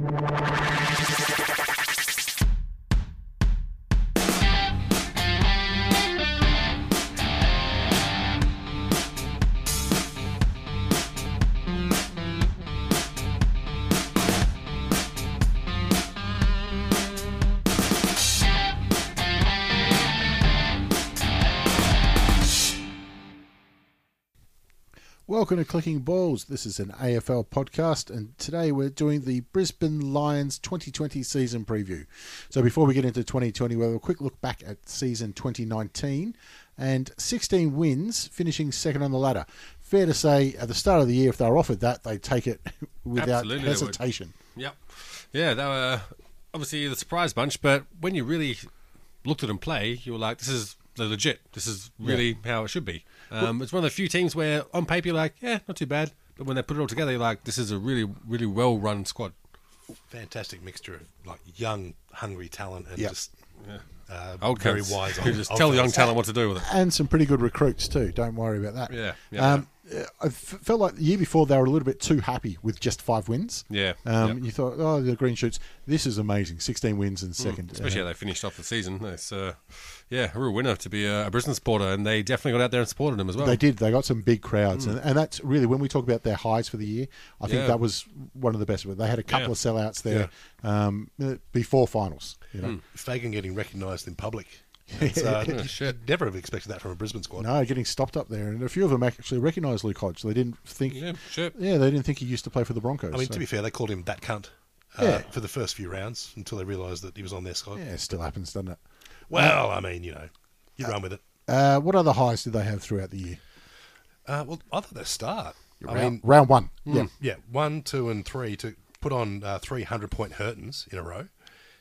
you Welcome to Clicking Balls. This is an AFL podcast, and today we're doing the Brisbane Lions 2020 season preview. So, before we get into 2020, we'll have a quick look back at season 2019 and 16 wins, finishing second on the ladder. Fair to say, at the start of the year, if they were offered that, they'd take it without Absolutely hesitation. Yep. Yeah, they were obviously the surprise bunch, but when you really looked at them play, you were like, this is they're legit. This is really how it should be. Um, it's one of the few teams where on paper you're like, yeah, not too bad. But when they put it all together, you're like, this is a really, really well run squad. fantastic mixture of like young, hungry talent and Yeah. just uh, Old very cunts wise. who old- just old tell young talent what to do with it. And some pretty good recruits, too. Don't worry about that. Yeah, yeah, um, I f- felt like the year before they were a little bit too happy with just five wins. Yeah, Um, yep. You thought, oh, the Green Shoots, this is amazing. 16 wins in second. Mm, Especially Uh, how they finished off the season. It's, uh, yeah, a real winner to be a, a Brisbane supporter, and they definitely got out there and supported them as well. They did. They got some big crowds, and, and that's really when we talk about their highs for the year. I think Mm. Yeah. that was one of the best. They had a couple Yeah. of sellouts there um, uh, before finals. You know, Fagan getting recognised in public. It's, uh, shit. Never have expected that from a Brisbane squad. no, getting stopped up there, and a few of them actually recognised Luke Hodge. They didn't think, Yeah, sure. yeah, they didn't think he used to play for the Broncos. I mean, so- to be fair, they called him that cunt uh, Yeah. for the first few rounds until they realised that he was on their side. yeah, it still happens, doesn't it? Well, I mean, you know, you run with it. Uh, what other highs did they have throughout the year? Uh, well, other than their start, I round, mean, round one, yeah, yeah, one, two, and three to put on uh, three hundred point Hurtons in a row.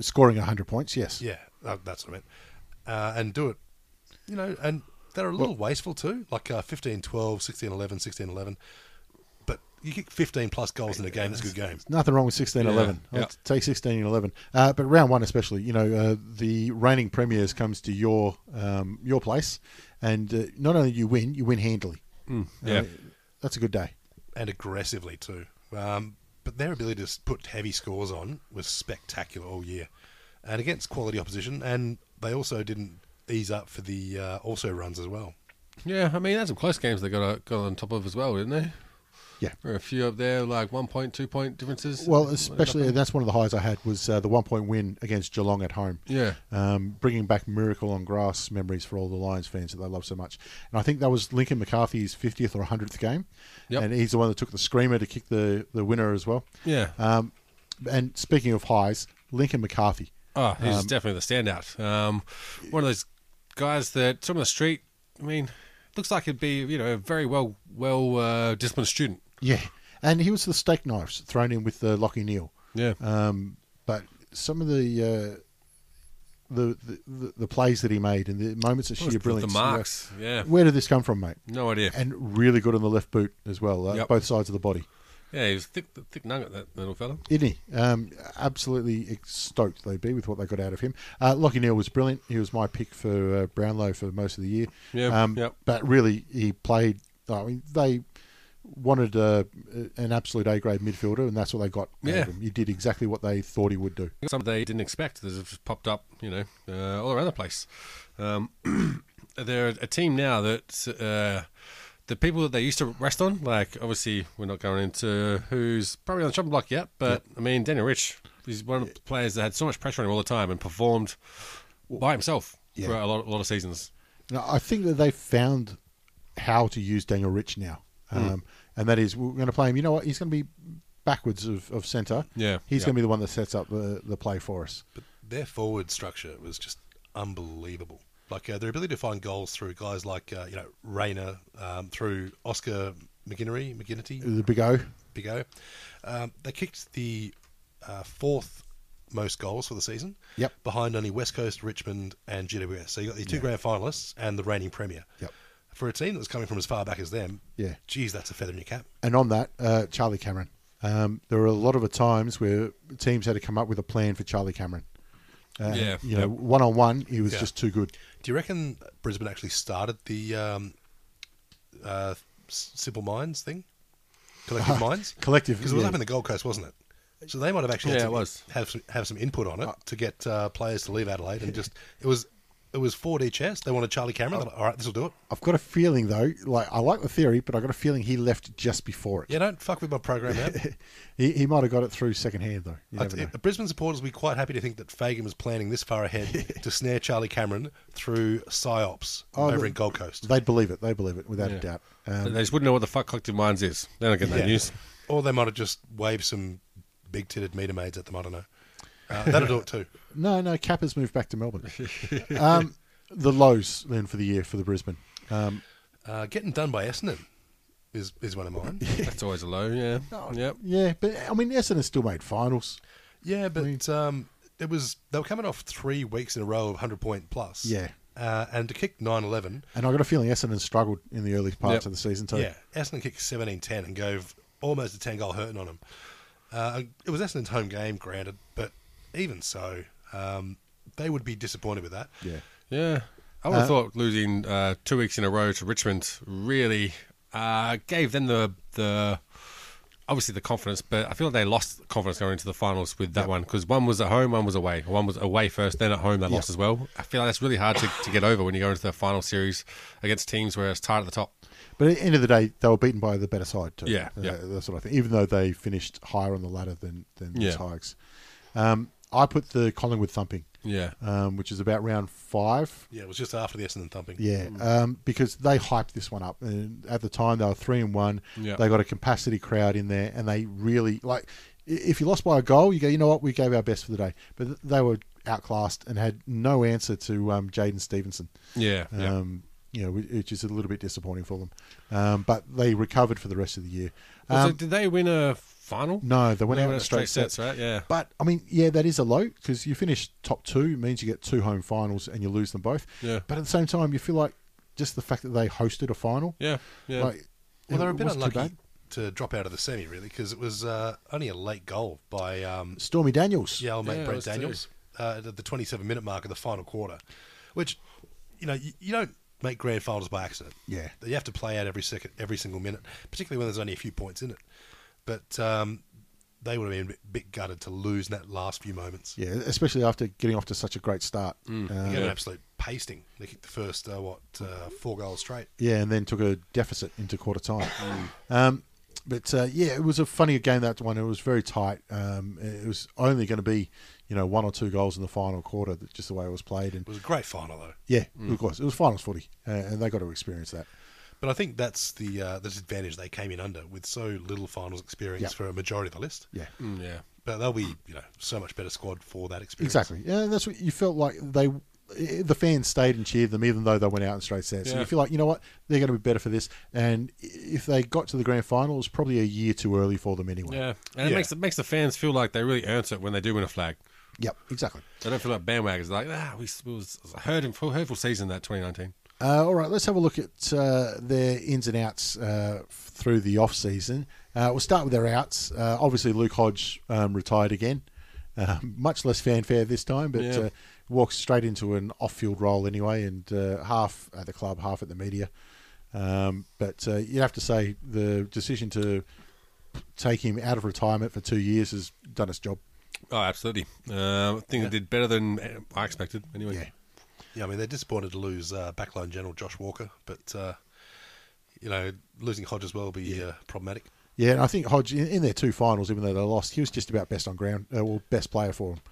scoring hundred points. Yes, Yeah, uh, that's what I meant. Uh, and do it, you know, and they're a little wasteful too, like uh, 15 12, 16 11, 16 11. But you kick 15 plus goals in a game, it's a good game. Nothing wrong with 16 11. Yeah, I'll yeah. take 16 11. Uh, but round one, especially, you know, uh, the reigning premiers comes to your um, your place, and uh, not only you win, you win handily. yeah. Uh, that's a good day. And aggressively too. Um, but their ability to put heavy scores on was spectacular all year. And against quality opposition, and they also didn't ease up for the uh, also runs as well. Yeah, I mean, that's some close games they got, uh, got on top of as well, didn't they? Yeah. There were a few up there, like one point, two point differences. Well, especially that's one of the highs I had was uh, the one point win against Geelong at home. Yeah. um, bringing back miracle on grass memories for all the Lions fans that they love so much. And I think that was Lincoln McCarthy's 50th or 100th game, Yep. and he's the one that took the screamer to kick the the winner as well. Yeah. Um, and speaking of highs, Lincoln McCarthy. Oh, he's Um, definitely the standout. Um, one of those guys that from the street. I mean, looks like he'd be you know a very well well uh, disciplined student. Yeah, and he was the steak knives thrown in with the Lachie Neale. Yeah. Um, but some of the, uh, the the the plays that he made and the moments of sheer brilliance. the marks. Yeah. where did this come from, mate? No idea. And really good on the left boot as well, uh, Yep. both sides of the body. Yeah, he was thick, thick nugget that little fella. Isn't he? Um, absolutely stoked they'd be with what they got out of him. Uh, Lachie Neale was brilliant. He was my pick for uh, Brownlow for most of the year. Yeah, Um, yep. But really, he played. I mean, they wanted uh, an absolute A grade midfielder, and that's what they got. out of Yeah. him. He did exactly what they thought he would do. Some they didn't expect that just popped up, you know, uh, all around the place. Um, they're a team now that uh, the people that they used to rest on, like obviously we're not going into who's probably on the chopping block yet, but I mean Daniel Rich, he's one of the players that had so much pressure on him all the time and performed by himself for a lot, a lot of seasons. Now, I think that they've found how to use Daniel Rich now, Hmm. um, and that is we're going to play him. You know what? He's going to be backwards of, of centre. Yeah, he's yeah. going to be the one that sets up the, the play for us. But their forward structure was just unbelievable. Like uh, their ability to find goals through guys like uh, you know Rayner, um, through Oscar McGinnery, McGinnity, The Big O. Big O. Um, they kicked the uh, fourth most goals for the season. Yep. Behind only West Coast, Richmond, and GWS. So you got the two grand finalists and the reigning premier. Yep. For a team that was coming from as far back as them, Yeah. geez, that's a feather in your cap. And on that, uh, Charlie Cameron. Um, there were a lot of times where teams had to come up with a plan for Charlie Cameron. Uh, Yeah. You know, one on one, he was Yeah. just too good. Do you reckon Brisbane actually started the um, uh, Simple Minds thing? Collective Minds? Collective, Because it was yeah. up in the Gold Coast, wasn't it? So they might have actually had Yeah, some, it was. have some, have some input on it to get uh, players to leave Adelaide, and just it was it was 4D chess. They wanted Charlie Cameron. They're like, All right, this will do it. I've got a feeling though, like I like the theory, but I got a feeling he left just before it. Yeah, don't fuck with my program, man. He, he might have got it through secondhand though. You I- never know. Brisbane supporters will be quite happy to think that Fagan was planning this far ahead to snare Charlie Cameron through psyops Oh, over the- in Gold Coast. They'd believe it. They believe it without a doubt. Um, they just wouldn't know what the fuck Collective Minds is. They don't get that Yeah. news. Or they might have just waved some big titted meter maids at them. I don't know. Uh, that'll do it too. No, no, Kappa's moved back to Melbourne. um, the lows then for the year for the Brisbane. Um, Uh, getting done by Essendon is is one of mine. That's always a low, yeah. Yep. yeah, but I mean, Essendon still made finals. Yeah, but um, it was they were coming off three weeks in a row of hundred point plus. Yeah. uh, and to kick 9-11, And I got a feeling Essendon struggled in the early parts Yep. of the season too. yeah, Essendon kicked 17-10 and gave almost a ten goal hurting on them. Uh, it was Essendon's home game, granted, but even so, um, they would be disappointed with that. yeah. Yeah. I would have thought losing uh, two weeks in a row to Richmond really uh, gave them the the obviously the confidence, but I feel like they lost confidence going into the finals with that one because one was at home, one was away. One was away first, then at home they lost as well. I feel like that's really hard to, to get over when you go into the final series against teams where it's tight at the top. But at the end of the day, they were beaten by the better side too. Yeah, Uh, yeah. that's what I think. Even though they finished higher on the ladder than than the Yeah. Tigers, um, I put the Collingwood thumping, Yeah. um, which is about round five. Yeah, it was just after the Essendon thumping. Yeah, um, because they hyped this one up, and at the time they were three and one. Yeah. They got a capacity crowd in there, and they really like. If you lost by a goal, you go, you know what, we gave our best for the day. But they were outclassed and had no answer to um, Jaidyn Stephenson. Yeah. yeah. Um, you know, which is a little bit disappointing for them. Um, but they recovered for the rest of the year. Was Um, it- did they win a final? no, they went They out in out straight, straight sets, sets, right? Yeah. But I mean, yeah, that is a low because you finish top two means you get two home finals and you lose them both. Yeah. But at the same time, you feel like just the fact that they hosted a final. Yeah. Yeah. Like, Well, they were a bit wasn't too unlucky bad. to drop out of the semi, really, because it was uh, only a late goal by um, Stormy Daniels. yeah, old mate Yeah, Brent. Daniels uh, at the 27 minute mark of the final quarter, which, you know, you, you don't make grand finals by accident. Yeah. You have to play out every second, every single minute, particularly when there's only a few points in it. But um, they would have been a bit gutted to lose in that last few moments. Yeah, especially after getting off to such a great start. Mm. Uh, They got an absolute pasting. They kicked the first, uh, what, uh, four goals straight. yeah, and then took a deficit into quarter time. Um, but uh, yeah, it was a funny game that one. It was very tight. Um, it was only going to be, you know, one or two goals in the final quarter, just the way it was played. And It was a great final, though. yeah, Mm. of course, it was finals footy, uh, and they got to experience that. But I think that's the uh, the disadvantage they came in under with so little finals experience Yeah. for a majority of the list. Yeah, Mm, yeah. But they'll be, you know, so much better squad for that experience. exactly. Yeah, that's what you felt like they. The fans stayed and cheered them, even though they went out in straight sets. So Yeah. you feel like, you know what, they're going to be better for this. And if they got to the grand final, it was probably a year too early for them anyway. Yeah. And it Yeah. makes it makes the fans feel like they really earned it when they do win a flag. Yep, exactly. They don't feel like bandwagons. Like, ah, we it was a hurtful, hurtful season that 2019. Uh, all right, let's have a look at uh, their ins and outs uh, through the off season. Uh, we'll start with their outs. Uh, obviously, Luke Hodge um, retired again. Um, much less fanfare this time, but Yeah. uh, walks straight into an off-field role anyway, and uh, half at the club, half at the media. Um, but uh, you'd have to say the decision to take him out of retirement for two years has done its job. Oh, absolutely. Uh, I think it did better than I expected. Anyway. Yeah. Yeah, I mean, they're disappointed to lose uh, backline general Josh Walker, but, uh, you know, losing Hodge as well will be uh, problematic. Yeah, and I think Hodge in, in their two finals, even though they lost, he was just about best on ground, uh, well, best player for them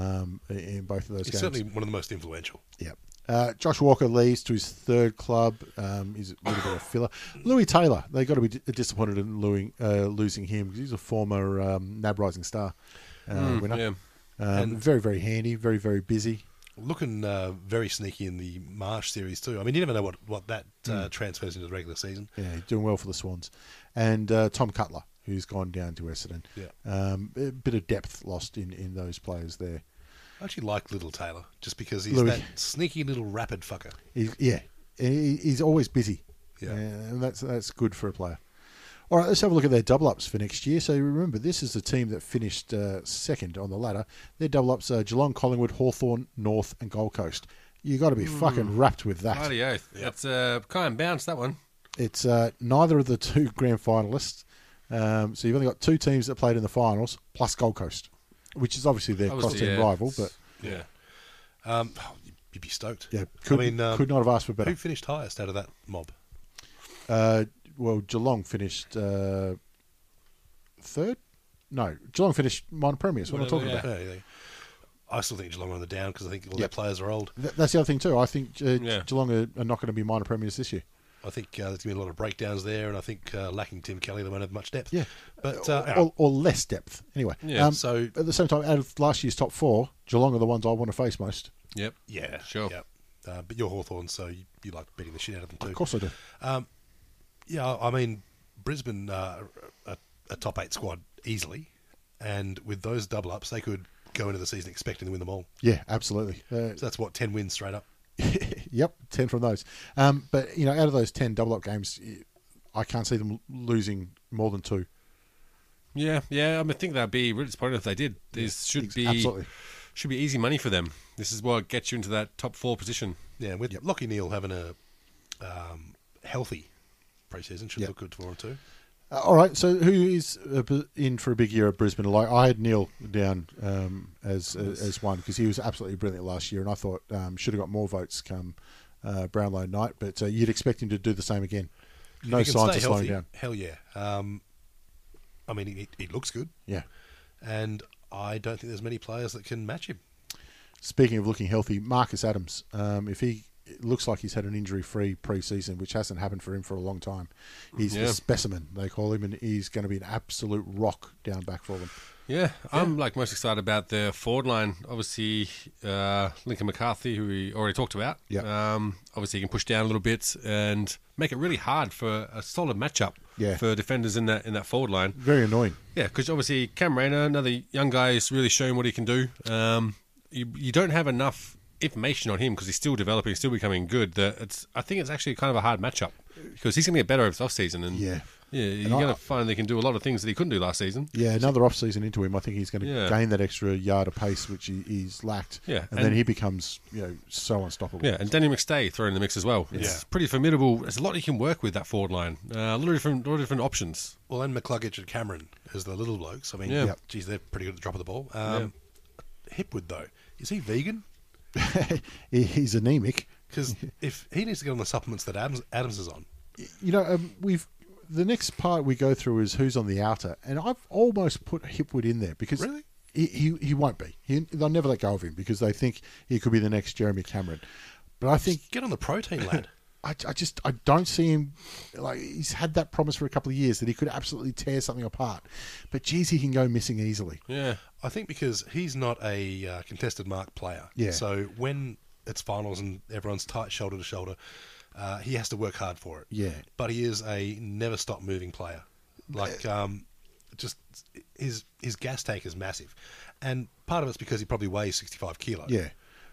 um, in both of those He's games. certainly one of the most influential. Yeah. Uh, Josh Walker leaves to his third club. Um, he's a little bit of a filler. Lewis Taylor, they got to be d- disappointed in Lewis, uh, losing him because he's a former um, NAB Rising Star uh, winner. yeah. Um, very, very handy, very, very busy. Looking uh, very sneaky in the Marsh series too. I mean, you never know what what that Hmm. uh, transfers into the regular season. Yeah, he's doing well for the Swans. And uh, Tom Cutler, who's gone down to Essendon. Yeah. Um, a bit of depth lost in, in those players there. I actually like Little Taylor just because he's Lewis. that sneaky little rapid fucker. He's, yeah, he, he's always busy. Yeah. and that's that's good for a player. All right, let's have a look at their double ups for next year. So remember, this is the team that finished uh, second on the ladder. Their double ups are Geelong, Collingwood, Hawthorn, North, and Gold Coast. You got to be fucking wrapped with that. Bloody oath. That's uh, kind of bounce, that one. It's uh, neither of the two grand finalists. Um, so you've only got two teams that played in the finals plus Gold Coast, which is obviously their cross team yeah. rival. But Yeah. Um, oh, you'd be stoked. yeah, could, I mean, um, could not have asked for better. Who finished highest out of that mob? Uh, well, Geelong finished uh, third. No, Geelong finished minor premiers. What am I talking yeah. about? Yeah, yeah. I still think Geelong are on the down because I think all Yeah. their players are old. Th- That's the other thing too. I think uh, Yeah. Geelong are, are not going to be minor premiers this year. I think uh, there's going to be a lot of breakdowns there, and I think uh, lacking Tim Kelly, they won't have much depth. Yeah, But uh, or, or less depth. Anyway, Yeah, um, so- at the same time, out of last year's top four, Geelong are the ones I want to face most. Yep. yeah, Sure. Yeah. Uh, but you're Hawthorn, so you, you like beating the shit out of them too. Of course, I do. Yeah, I mean, Brisbane uh, a, a top eight squad easily, and with those double ups, they could go into the season expecting to win them all. Yeah, absolutely. Uh, So that's what ten wins straight up. yep, ten from those. Um, but you know, out of those ten double up games, I can't see them losing more than two. Yeah, yeah. I, mean, I think that'd be really disappointing if they did. This should ex- be absolutely. should be easy money for them. This is what gets you into that top four position. Yeah, with Lachie Neale having a um, healthy preseason should Yep. look good for him too. Uh, all right, so who is uh, in for a big year at Brisbane? Like I had Neale down um, as as, as one because he was absolutely brilliant last year, and I thought um, should have got more votes come uh, Brownlow night. But uh, you'd expect him to do the same again. No If he can signs of slowing down. Hell yeah. Um, I mean, he, he looks good, Yeah. and I don't think there's many players that can match him. Speaking of looking healthy, Marcus Adams, um, if he it looks like he's had an injury-free pre-season, which hasn't happened for him for a long time. He's Yeah. the specimen they call him, and he's going to be an absolute rock down back for them. Yeah, I'm like most excited about the forward line. Obviously, uh, Lincoln McCarthy, who we already talked about. Yeah. Um, obviously, he can push down a little bit and make it really hard for a solid matchup. Yeah. For defenders in that in that forward line. Very annoying. Yeah, because obviously Cam Rayner, another young guy, is really showing what he can do. Um, you you don't have enough information on him because he's still developing, still becoming good. That it's I think it's actually kind of a hard matchup because he's going to get better over the off season, and Yeah. yeah, you're going to find they can do a lot of things that he couldn't do last season. Yeah, another off season into him, I think he's going to Yeah. gain that extra yard of pace which he, he's lacked. Yeah, and, then he becomes you know so unstoppable. Yeah, and Danny McStay thrown in the mix as well. It's Yeah. pretty formidable. There's a lot you can work with that forward line. Uh, a lot of different, lot of different options. Well, and McCluggage and Cameron as the little blokes. I mean, Yeah. Yep. geez, they're pretty good at the drop of the ball. Um, Hipwood, though, is he vegan? He- he's anemic. Because if he needs to get on the supplements that Adams, Adams is on, You know, um, we've the next part we go through is who's on the outer, and I've almost put Hipwood in there because Really? he, he he won't be. He, they'll never let go of him because they think he could be the next Jeremy Cameron. But I think get on the protein, lad. I, I just I don't see him like he's had that promise for a couple of years that he could absolutely tear something apart. But geez, he can go missing easily. Yeah, I think because he's not a uh, contested mark player. Yeah. So when it's finals and everyone's tight shoulder to shoulder, uh, he has to work hard for it. Yeah. But he is a never stop moving player. Like um, just his his gas tank is massive, and part of it's because he probably weighs sixty five kilo. Yeah.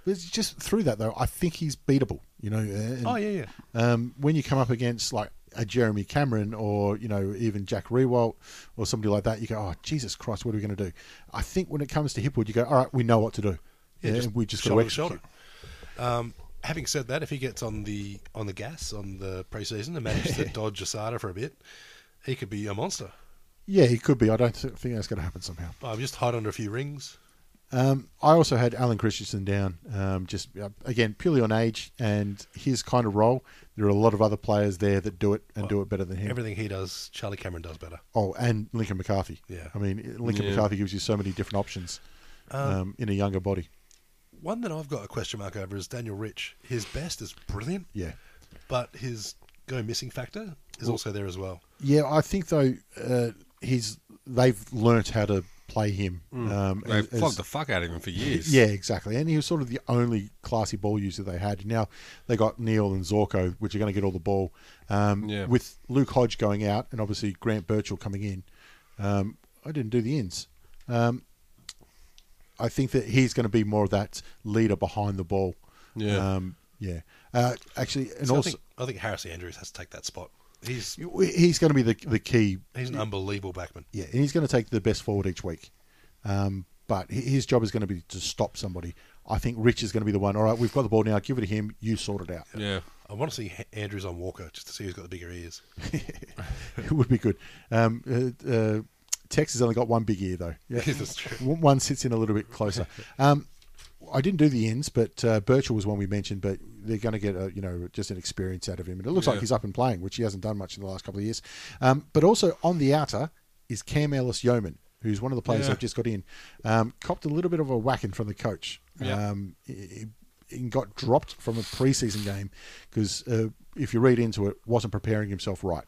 But just through that though, I think he's beatable. You know. and, Oh yeah, yeah. Um, when you come up against like a Jeremy Cameron or you know even Jack Riewoldt or somebody like that, you go, oh Jesus Christ, what are we going to do? I think when it comes to Hipwood, you go, all right, we know what to do. Yeah, just we just got to execute. Um, having said that, if he gets on the on the gas on the preseason and manages to dodge Asada for a bit, he could be a monster. Yeah, he could be. I don't think that's going to happen somehow. I'm just hide under a few rings. Um, I also had Allen Christensen down, um, just uh, again purely on age and his kind of role. There are a lot of other players there that do it and do it better than him. Everything he does, Charlie Cameron does better. Oh, and Lincoln McCarthy. Yeah. I mean, Lincoln Yeah. McCarthy gives you so many different options um, in a younger body. One that I've got a question mark over is Daniel Rich. His best is brilliant, Yeah. but his go missing factor is also there as well. Yeah, I think though uh, he's they've learnt how to play him. Um, They as- flogged the fuck out of him for years. yeah, exactly. And he was sort of the only classy ball user they had. Now they got Neale and Zorko, which are going to get all the ball. Um, Yeah. With Luke Hodge going out and obviously Grant Birchall coming in, um, I didn't do the ins. Um, I think that he's going to be more of that leader behind the ball. Yeah. Um, yeah. Uh, actually, and So also I think I think Harris Andrews has to take that spot. He's he's going to be the the key. he's an unbelievable backman. Yeah, and he's going to take the best forward each week. Um, but his job is going to be to stop somebody. I think Rich is going to be the one. All right, we've got the ball now. Give it to him. You sort it out. Yeah. I want to see Andrews on Walker just to see who's got the bigger ears. it would be good. Um, uh, uh, Tex has only got one big ear though. Yeah, That's true. One- One sits in a little bit closer. Um, I didn't do the ends, but uh, Birchall was one we mentioned. But they're going to get a, you know just an experience out of him, and it looks like he's up and playing, which he hasn't done much in the last couple of years. Um, but also on the outer is Cam Ellis Yolmen, who's one of the players Yeah. they've just got in. Um, copped a little bit of a whacking from the coach. Yeah. Um, he, he got dropped from a preseason game because uh, if you read into it, wasn't preparing himself right.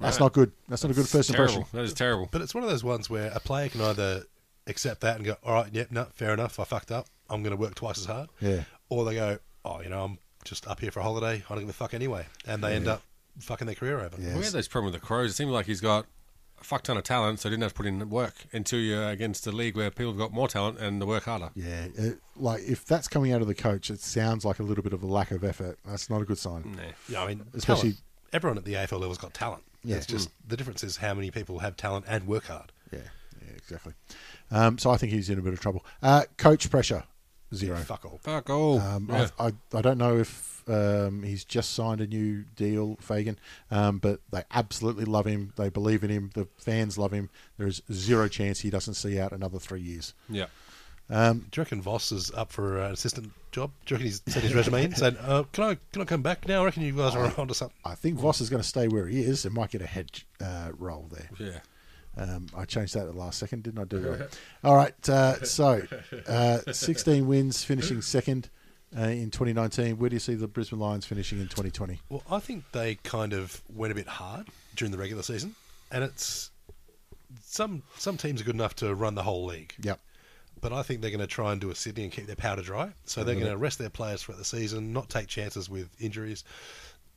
That's Right. not good. That's not a good first terrible. impression. That is terrible. But it's one of those ones where a player can either accept that and go, "All right, yep, no, fair enough. I fucked up. I'm going to work twice as hard." Yeah. Or they go, "Oh, you know, I'm just up here for a holiday. I don't give a fuck anyway," and they end up fucking their career over. Yeah. We had those problem with the Crows. It seemed like he's got a fuck ton of talent, so he didn't have to put in work until you're against a league where people have got more talent and they work harder. Yeah, uh, like if that's coming out of the coach, it sounds like a little bit of a lack of effort. That's not a good sign. Nah. Yeah, I mean, Especially- talent. everyone at the AFL level's got talent. Yeah. It's just the difference is how many people have talent and work hard. Yeah, yeah, exactly. Um, so I think he's in a bit of trouble. Uh, coach pressure, zero. Fuck all. Fuck all. Um, Yeah. I, I, I don't know if um, he's just signed a new deal, Fagan, um, but they absolutely love him. They believe in him. The fans love him. There is zero chance he doesn't see out another three years. yeah. Um, Do you reckon Voss is up for an assistant job? Do you reckon he's sent his resume in saying, uh, "Can I can I come back now? I reckon you guys are onto something." I think Voss is going to stay where he is and might get a head uh, role there. Yeah. Um, I changed that at the last second, didn't I? Do that? All right. Uh, so, uh, 16 wins, finishing second uh, in 2019. Where do you see the Brisbane Lions finishing in 2020? Well, I think they kind of went a bit hard during the regular season, and it's some some teams are good enough to run the whole league. Yep. But I think they're going to try and do a Sydney and keep their powder dry. So they're going to rest their players throughout the season, not take chances with injuries,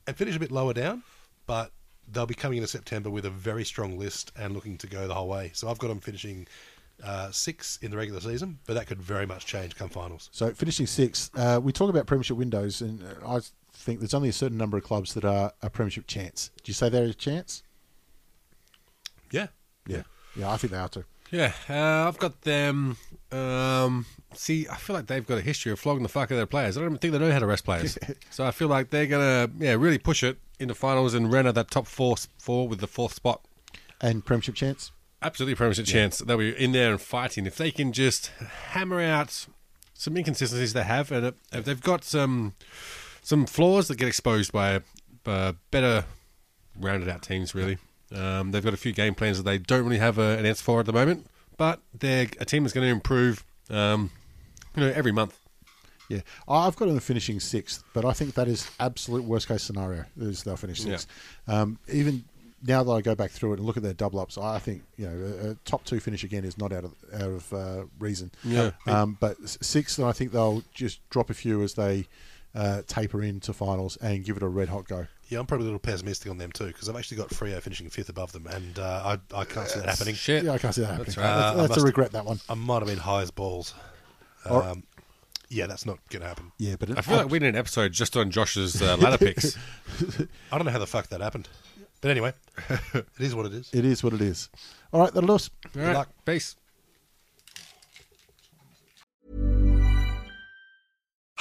and finish a bit lower down. But they'll be coming into September with a very strong list and looking to go the whole way. So I've got them finishing uh, six in the regular season, but that could very much change come finals. So, finishing sixth, uh, we talk about premiership windows, and uh, I think there's only a certain number of clubs that are a premiership chance. Do you say they're a chance? Yeah. Yeah. Yeah, I think they are too. Yeah, uh, I've got them. Um, see, I feel like they've got a history of flogging the fuck out of their players. I don't even think they know how to rest players. so I feel like they're gonna, yeah, really push it in the finals and out that top four, four with the fourth spot. And premiership chance? Absolutely, premiership chance. They'll be in there and fighting if they can just hammer out some inconsistencies they have, and if they've got some some flaws that get exposed by uh, better rounded out teams. Really, um, they've got a few game plans that they don't really have a, an answer for at the moment, but they're a team that's going to improve. Um, you know, every month. Yeah, I've got them finishing sixth, but I think that is absolute worst case scenario. Is they'll finish sixth. Um, even now that I go back through it and look at their double ups, I think you know a, a top two finish again is not out of out of uh, reason. Yeah. Um, but s- sixth, I think they'll just drop a few as they uh, taper into finals and give it a red hot go. Yeah, I'm probably a little pessimistic on them too because I've actually got Freo finishing fifth above them, and uh, I, I can't see that happening. Shit. Yeah, I can't see that happening. That's That's, right. Uh, I that's a regret that one. I might have been high as balls. Or- Um, yeah, that's not going to happen. Yeah, but it, I feel like we need an episode just on Josh's uh, ladder picks. I don't know how the fuck that happened. But anyway, it is what it is. it is what it is. All right, that'll do us. All right, luck. peace.